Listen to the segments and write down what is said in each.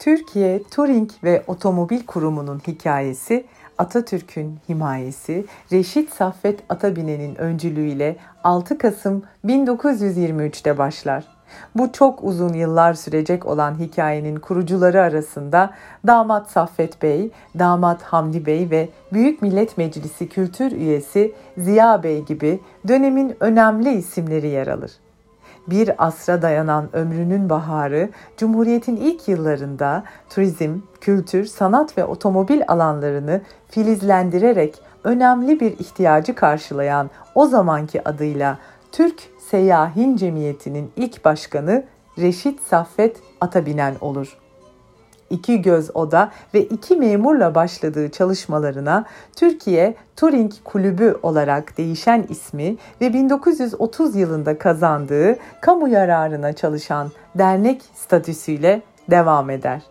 Türkiye Turing ve Otomobil Kurumu'nun hikayesi Atatürk'ün himayesi Reşit Saffet Atabine'nin öncülüğüyle 6 Kasım 1923'te başlar. Bu çok uzun yıllar sürecek olan hikayenin kurucuları arasında damat Saffet Bey, damat Hamdi Bey ve Büyük Millet Meclisi Kültür Üyesi Ziya Bey gibi dönemin önemli isimleri yer alır bir asra dayanan ömrünün baharı, Cumhuriyet'in ilk yıllarında turizm, kültür, sanat ve otomobil alanlarını filizlendirerek önemli bir ihtiyacı karşılayan o zamanki adıyla Türk Seyyahin Cemiyeti'nin ilk başkanı Reşit Saffet Atabinen olur iki göz oda ve iki memurla başladığı çalışmalarına Türkiye Turing Kulübü olarak değişen ismi ve 1930 yılında kazandığı kamu yararına çalışan dernek statüsüyle devam eder.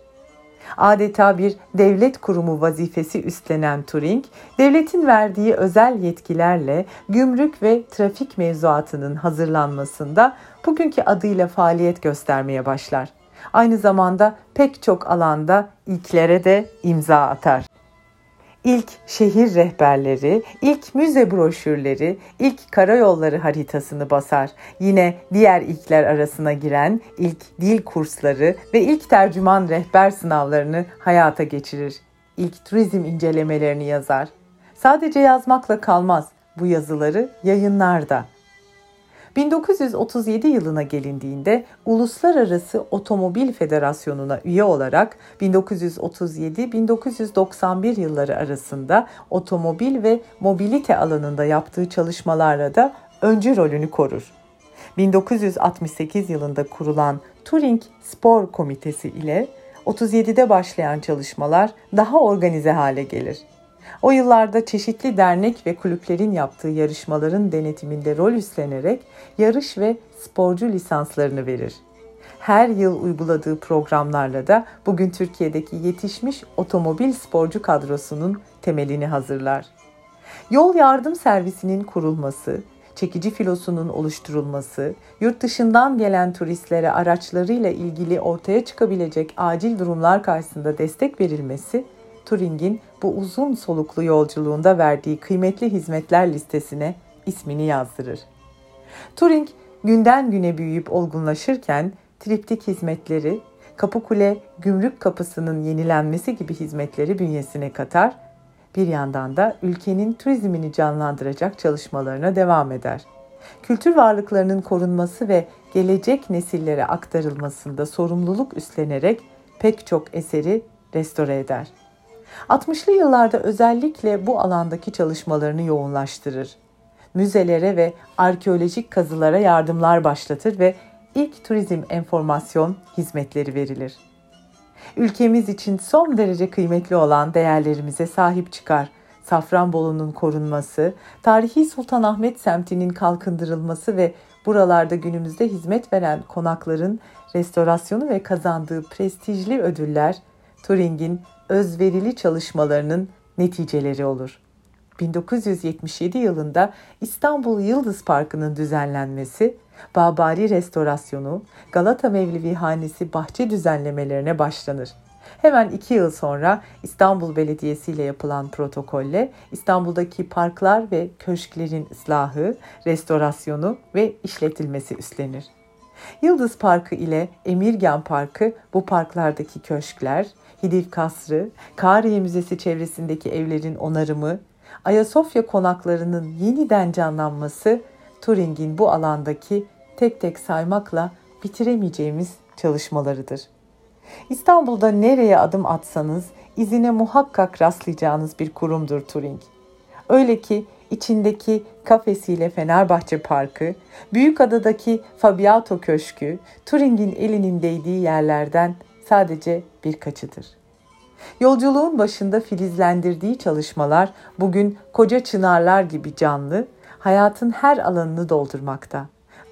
Adeta bir devlet kurumu vazifesi üstlenen Turing, devletin verdiği özel yetkilerle gümrük ve trafik mevzuatının hazırlanmasında bugünkü adıyla faaliyet göstermeye başlar aynı zamanda pek çok alanda ilklere de imza atar. İlk şehir rehberleri, ilk müze broşürleri, ilk karayolları haritasını basar. Yine diğer ilkler arasına giren ilk dil kursları ve ilk tercüman rehber sınavlarını hayata geçirir. İlk turizm incelemelerini yazar. Sadece yazmakla kalmaz. Bu yazıları yayınlar da. 1937 yılına gelindiğinde Uluslararası Otomobil Federasyonu'na üye olarak 1937-1991 yılları arasında otomobil ve mobilite alanında yaptığı çalışmalarla da öncü rolünü korur. 1968 yılında kurulan Turing Spor Komitesi ile 37'de başlayan çalışmalar daha organize hale gelir. O yıllarda çeşitli dernek ve kulüplerin yaptığı yarışmaların denetiminde rol üstlenerek yarış ve sporcu lisanslarını verir. Her yıl uyguladığı programlarla da bugün Türkiye'deki yetişmiş otomobil sporcu kadrosunun temelini hazırlar. Yol yardım servisinin kurulması, çekici filosunun oluşturulması, yurt dışından gelen turistlere araçlarıyla ilgili ortaya çıkabilecek acil durumlar karşısında destek verilmesi Turing'in bu uzun soluklu yolculuğunda verdiği kıymetli hizmetler listesine ismini yazdırır. Turing günden güne büyüyüp olgunlaşırken triptik hizmetleri, Kapıkule gümrük kapısının yenilenmesi gibi hizmetleri bünyesine katar, bir yandan da ülkenin turizmini canlandıracak çalışmalarına devam eder. Kültür varlıklarının korunması ve gelecek nesillere aktarılmasında sorumluluk üstlenerek pek çok eseri restore eder. 60'lı yıllarda özellikle bu alandaki çalışmalarını yoğunlaştırır. Müzelere ve arkeolojik kazılara yardımlar başlatır ve ilk turizm enformasyon hizmetleri verilir. Ülkemiz için son derece kıymetli olan değerlerimize sahip çıkar. Safranbolu'nun korunması, tarihi Sultanahmet semtinin kalkındırılması ve buralarda günümüzde hizmet veren konakların restorasyonu ve kazandığı prestijli ödüller Turing'in özverili çalışmalarının neticeleri olur. 1977 yılında İstanbul Yıldız Parkı'nın düzenlenmesi, Babari restorasyonu, Galata Mevlevi Hanesi bahçe düzenlemelerine başlanır. Hemen iki yıl sonra İstanbul Belediyesi ile yapılan protokolle İstanbul'daki parklar ve köşklerin ıslahı, restorasyonu ve işletilmesi üstlenir. Yıldız Parkı ile Emirgan Parkı bu parklardaki köşkler, Hidiv Kasrı, Kariye Müzesi çevresindeki evlerin onarımı, Ayasofya konaklarının yeniden canlanması Turing'in bu alandaki tek tek saymakla bitiremeyeceğimiz çalışmalarıdır. İstanbul'da nereye adım atsanız izine muhakkak rastlayacağınız bir kurumdur Turing. Öyle ki içindeki kafesiyle Fenerbahçe Parkı, Büyükada'daki Fabiato Köşkü, Turing'in elinin değdiği yerlerden sadece birkaçıdır. Yolculuğun başında filizlendirdiği çalışmalar bugün koca çınarlar gibi canlı, hayatın her alanını doldurmakta.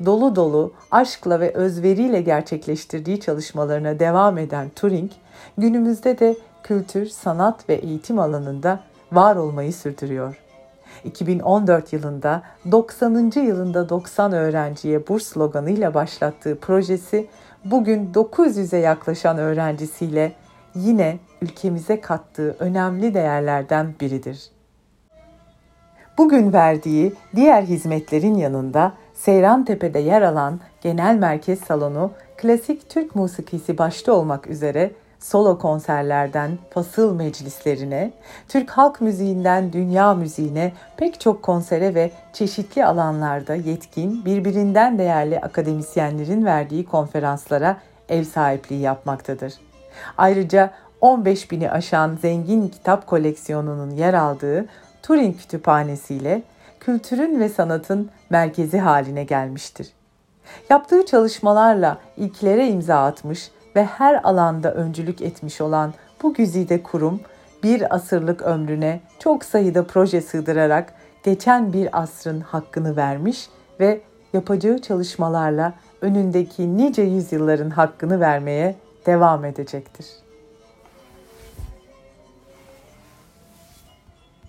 Dolu dolu, aşkla ve özveriyle gerçekleştirdiği çalışmalarına devam eden Turing, günümüzde de kültür, sanat ve eğitim alanında var olmayı sürdürüyor. 2014 yılında 90. yılında 90 öğrenciye burs sloganıyla başlattığı projesi bugün 900'e yaklaşan öğrencisiyle yine ülkemize kattığı önemli değerlerden biridir. Bugün verdiği diğer hizmetlerin yanında Seyran Tepe'de yer alan genel merkez salonu klasik Türk musikisi başta olmak üzere solo konserlerden fasıl meclislerine, Türk halk müziğinden dünya müziğine pek çok konsere ve çeşitli alanlarda yetkin, birbirinden değerli akademisyenlerin verdiği konferanslara ev sahipliği yapmaktadır. Ayrıca 15 bini aşan zengin kitap koleksiyonunun yer aldığı Turing Kütüphanesi ile kültürün ve sanatın merkezi haline gelmiştir. Yaptığı çalışmalarla ilklere imza atmış ve her alanda öncülük etmiş olan bu güzide kurum bir asırlık ömrüne çok sayıda proje sığdırarak geçen bir asrın hakkını vermiş ve yapacağı çalışmalarla önündeki nice yüzyılların hakkını vermeye devam edecektir.